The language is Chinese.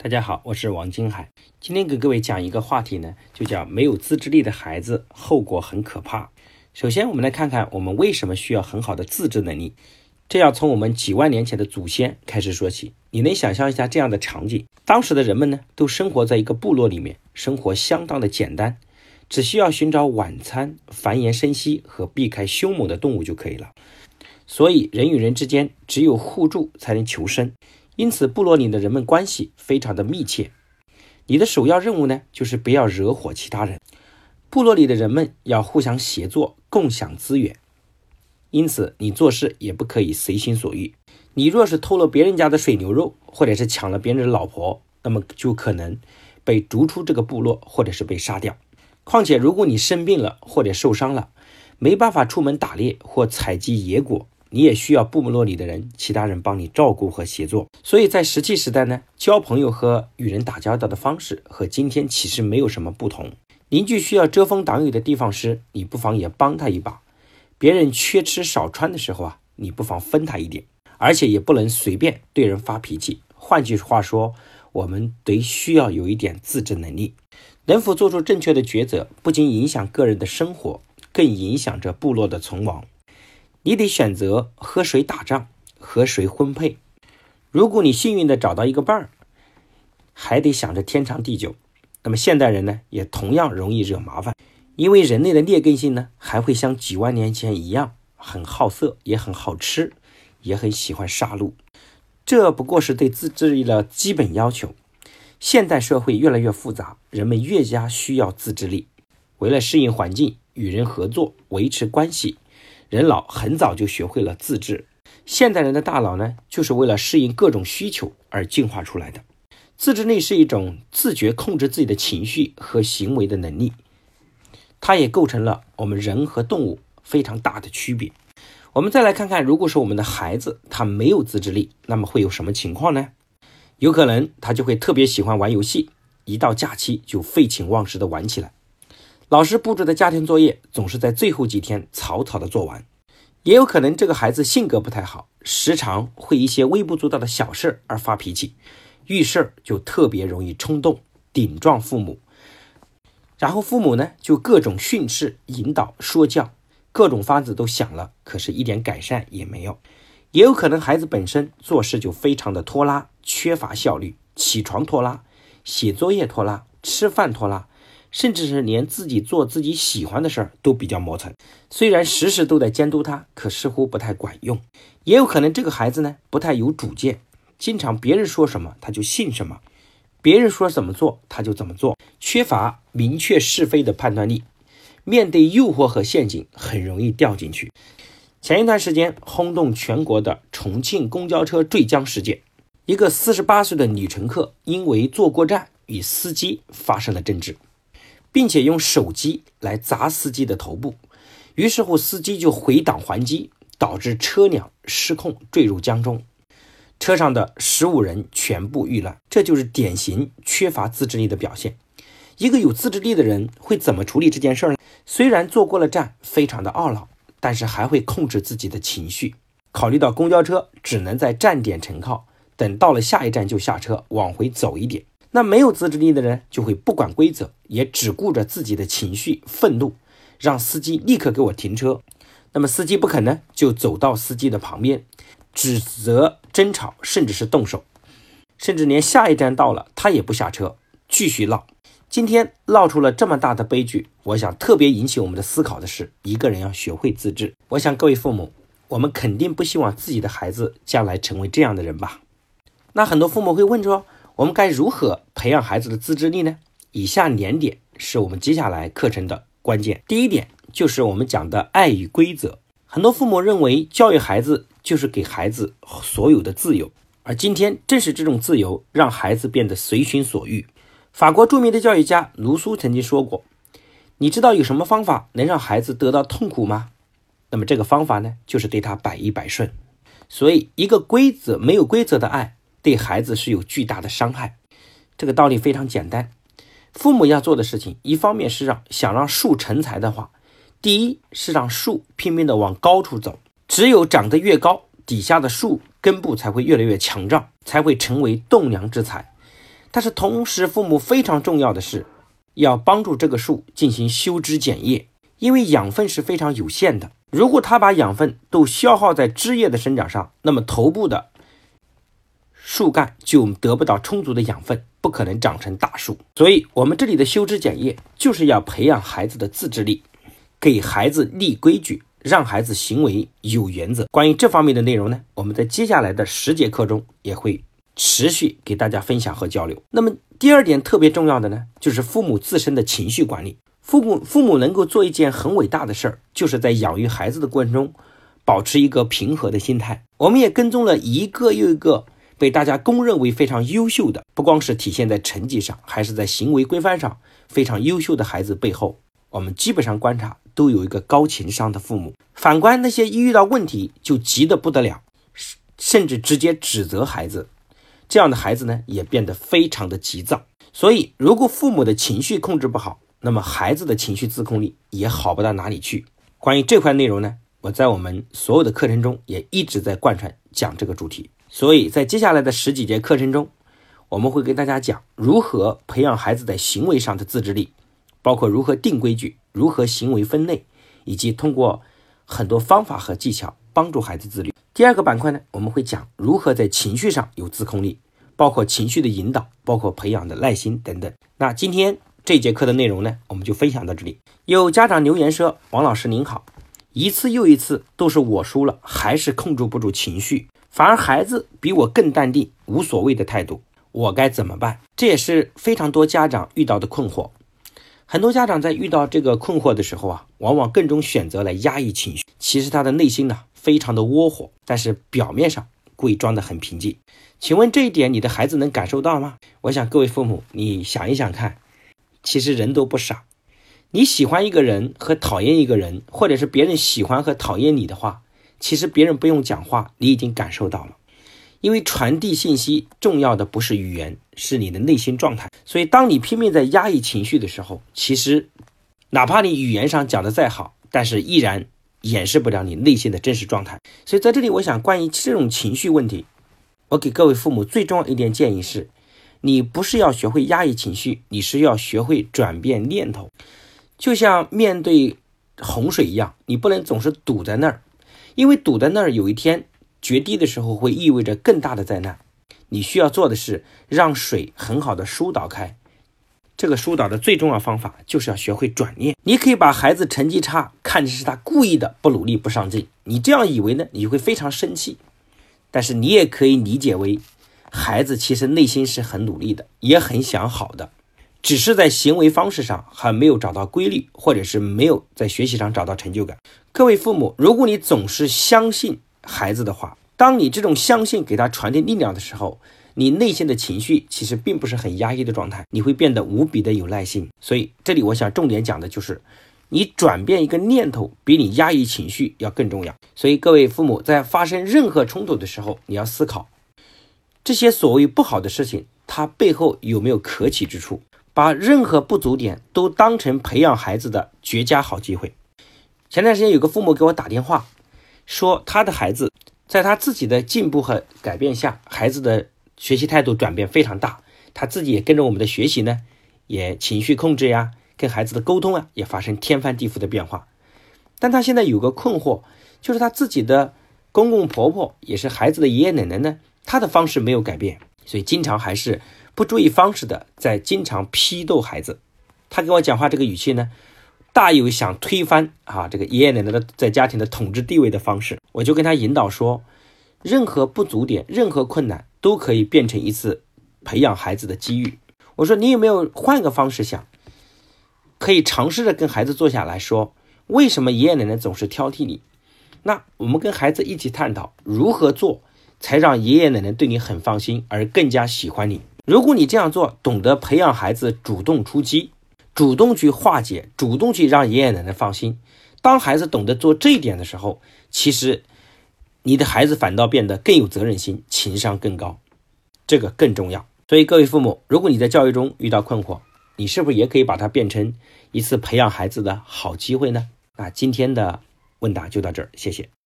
大家好，我是王金海。今天给各位讲一个话题呢，就叫没有自制力的孩子后果很可怕。首先，我们来看看我们为什么需要很好的自制能力。这要从我们几万年前的祖先开始说起。你能想象一下这样的场景：当时的人们呢，都生活在一个部落里面，生活相当的简单，只需要寻找晚餐、繁衍生息和避开凶猛的动物就可以了。所以，人与人之间只有互助才能求生。因此，部落里的人们关系非常的密切。你的首要任务呢，就是不要惹火其他人。部落里的人们要互相协作，共享资源。因此，你做事也不可以随心所欲。你若是偷了别人家的水牛肉，或者是抢了别人的老婆，那么就可能被逐出这个部落，或者是被杀掉。况且，如果你生病了或者受伤了，没办法出门打猎或采集野果。你也需要部落里的人，其他人帮你照顾和协作。所以在石器时代呢，交朋友和与人打交道的方式和今天其实没有什么不同。邻居需要遮风挡雨的地方时，你不妨也帮他一把；别人缺吃少穿的时候啊，你不妨分他一点。而且也不能随便对人发脾气。换句话说，我们得需要有一点自制能力。能否做出正确的抉择，不仅影响个人的生活，更影响着部落的存亡。你得选择和谁打仗，和谁婚配。如果你幸运的找到一个伴儿，还得想着天长地久。那么现代人呢，也同样容易惹麻烦，因为人类的劣根性呢，还会像几万年前一样，很好色，也很好吃，也很喜欢杀戮。这不过是对自制力的基本要求。现代社会越来越复杂，人们越加需要自制力。为了适应环境，与人合作，维持关系。人老很早就学会了自制，现代人的大脑呢，就是为了适应各种需求而进化出来的。自制力是一种自觉控制自己的情绪和行为的能力，它也构成了我们人和动物非常大的区别。我们再来看看，如果说我们的孩子他没有自制力，那么会有什么情况呢？有可能他就会特别喜欢玩游戏，一到假期就废寝忘食的玩起来。老师布置的家庭作业总是在最后几天草草的做完，也有可能这个孩子性格不太好，时常会一些微不足道的小事而发脾气，遇事就特别容易冲动，顶撞父母，然后父母呢就各种训斥、引导、说教，各种法子都想了，可是一点改善也没有。也有可能孩子本身做事就非常的拖拉，缺乏效率，起床拖拉，写作业拖拉，吃饭拖拉。甚至是连自己做自己喜欢的事儿都比较磨蹭，虽然时时都在监督他，可似乎不太管用。也有可能这个孩子呢不太有主见，经常别人说什么他就信什么，别人说怎么做他就怎么做，缺乏明确是非的判断力，面对诱惑和陷阱很容易掉进去。前一段时间轰动全国的重庆公交车坠江事件，一个四十八岁的女乘客因为坐过站与司机发生了争执。并且用手机来砸司机的头部，于是乎司机就回档还击，导致车辆失控坠入江中，车上的十五人全部遇难。这就是典型缺乏自制力的表现。一个有自制力的人会怎么处理这件事呢？虽然坐过了站，非常的懊恼，但是还会控制自己的情绪。考虑到公交车只能在站点停靠，等到了下一站就下车，往回走一点。那没有自制力的人就会不管规则，也只顾着自己的情绪、愤怒，让司机立刻给我停车。那么司机不肯呢，就走到司机的旁边，指责、争吵，甚至是动手，甚至连下一站到了他也不下车，继续闹。今天闹出了这么大的悲剧，我想特别引起我们的思考的是，一个人要学会自制。我想各位父母，我们肯定不希望自己的孩子将来成为这样的人吧？那很多父母会问说。我们该如何培养孩子的自制力呢？以下两点是我们接下来课程的关键。第一点就是我们讲的爱与规则。很多父母认为教育孩子就是给孩子所有的自由，而今天正是这种自由让孩子变得随心所欲。法国著名的教育家卢梭曾经说过：“你知道有什么方法能让孩子得到痛苦吗？那么这个方法呢，就是对他百依百顺。所以，一个规则没有规则的爱。”对孩子是有巨大的伤害，这个道理非常简单。父母要做的事情，一方面是让想让树成材的话，第一是让树拼命的往高处走，只有长得越高，底下的树根部才会越来越强壮，才会成为栋梁之材。但是同时，父母非常重要的是要帮助这个树进行修枝剪叶，因为养分是非常有限的。如果它把养分都消耗在枝叶的生长上，那么头部的树干就得不到充足的养分，不可能长成大树。所以，我们这里的修枝剪叶就是要培养孩子的自制力，给孩子立规矩，让孩子行为有原则。关于这方面的内容呢，我们在接下来的十节课中也会持续给大家分享和交流。那么，第二点特别重要的呢，就是父母自身的情绪管理。父母父母能够做一件很伟大的事儿，就是在养育孩子的过程中，保持一个平和的心态。我们也跟踪了一个又一个。被大家公认为非常优秀的，不光是体现在成绩上，还是在行为规范上非常优秀的孩子背后，我们基本上观察都有一个高情商的父母。反观那些一遇到问题就急得不得了，甚至直接指责孩子，这样的孩子呢，也变得非常的急躁。所以，如果父母的情绪控制不好，那么孩子的情绪自控力也好不到哪里去。关于这块内容呢，我在我们所有的课程中也一直在贯穿讲这个主题。所以在接下来的十几节课程中，我们会跟大家讲如何培养孩子在行为上的自制力，包括如何定规矩、如何行为分类，以及通过很多方法和技巧帮助孩子自律。第二个板块呢，我们会讲如何在情绪上有自控力，包括情绪的引导，包括培养的耐心等等。那今天这节课的内容呢，我们就分享到这里。有家长留言说：“王老师您好，一次又一次都是我输了，还是控制不住情绪。”反而孩子比我更淡定，无所谓的态度，我该怎么办？这也是非常多家长遇到的困惑。很多家长在遇到这个困惑的时候啊，往往更中选择来压抑情绪。其实他的内心呢，非常的窝火，但是表面上故意装得很平静。请问这一点你的孩子能感受到吗？我想各位父母，你想一想看，其实人都不傻。你喜欢一个人和讨厌一个人，或者是别人喜欢和讨厌你的话。其实别人不用讲话，你已经感受到了，因为传递信息重要的不是语言，是你的内心状态。所以，当你拼命在压抑情绪的时候，其实哪怕你语言上讲的再好，但是依然掩饰不了你内心的真实状态。所以，在这里，我想关于这种情绪问题，我给各位父母最重要一点建议是：你不是要学会压抑情绪，你是要学会转变念头。就像面对洪水一样，你不能总是堵在那儿。因为堵在那儿，有一天决堤的时候，会意味着更大的灾难。你需要做的是让水很好的疏导开。这个疏导的最重要方法就是要学会转念。你可以把孩子成绩差看成是他故意的不努力不上进，你这样以为呢？你会非常生气。但是你也可以理解为，孩子其实内心是很努力的，也很想好的，只是在行为方式上还没有找到规律，或者是没有在学习上找到成就感。各位父母，如果你总是相信孩子的话，当你这种相信给他传递力量的时候，你内心的情绪其实并不是很压抑的状态，你会变得无比的有耐心。所以这里我想重点讲的就是，你转变一个念头比你压抑情绪要更重要。所以各位父母在发生任何冲突的时候，你要思考这些所谓不好的事情，它背后有没有可取之处，把任何不足点都当成培养孩子的绝佳好机会。前段时间有个父母给我打电话，说他的孩子在他自己的进步和改变下，孩子的学习态度转变非常大，他自己也跟着我们的学习呢，也情绪控制呀，跟孩子的沟通啊，也发生天翻地覆的变化。但他现在有个困惑，就是他自己的公公婆婆也是孩子的爷爷奶奶呢，他的方式没有改变，所以经常还是不注意方式的，在经常批斗孩子。他跟我讲话这个语气呢。大有想推翻啊这个爷爷奶奶的在家庭的统治地位的方式，我就跟他引导说，任何不足点，任何困难都可以变成一次培养孩子的机遇。我说你有没有换个方式想，可以尝试着跟孩子坐下来说，为什么爷爷奶奶总是挑剔你？那我们跟孩子一起探讨如何做才让爷爷奶奶对你很放心，而更加喜欢你。如果你这样做，懂得培养孩子主动出击。主动去化解，主动去让爷爷奶奶放心。当孩子懂得做这一点的时候，其实你的孩子反倒变得更有责任心，情商更高，这个更重要。所以各位父母，如果你在教育中遇到困惑，你是不是也可以把它变成一次培养孩子的好机会呢？那今天的问答就到这儿，谢谢。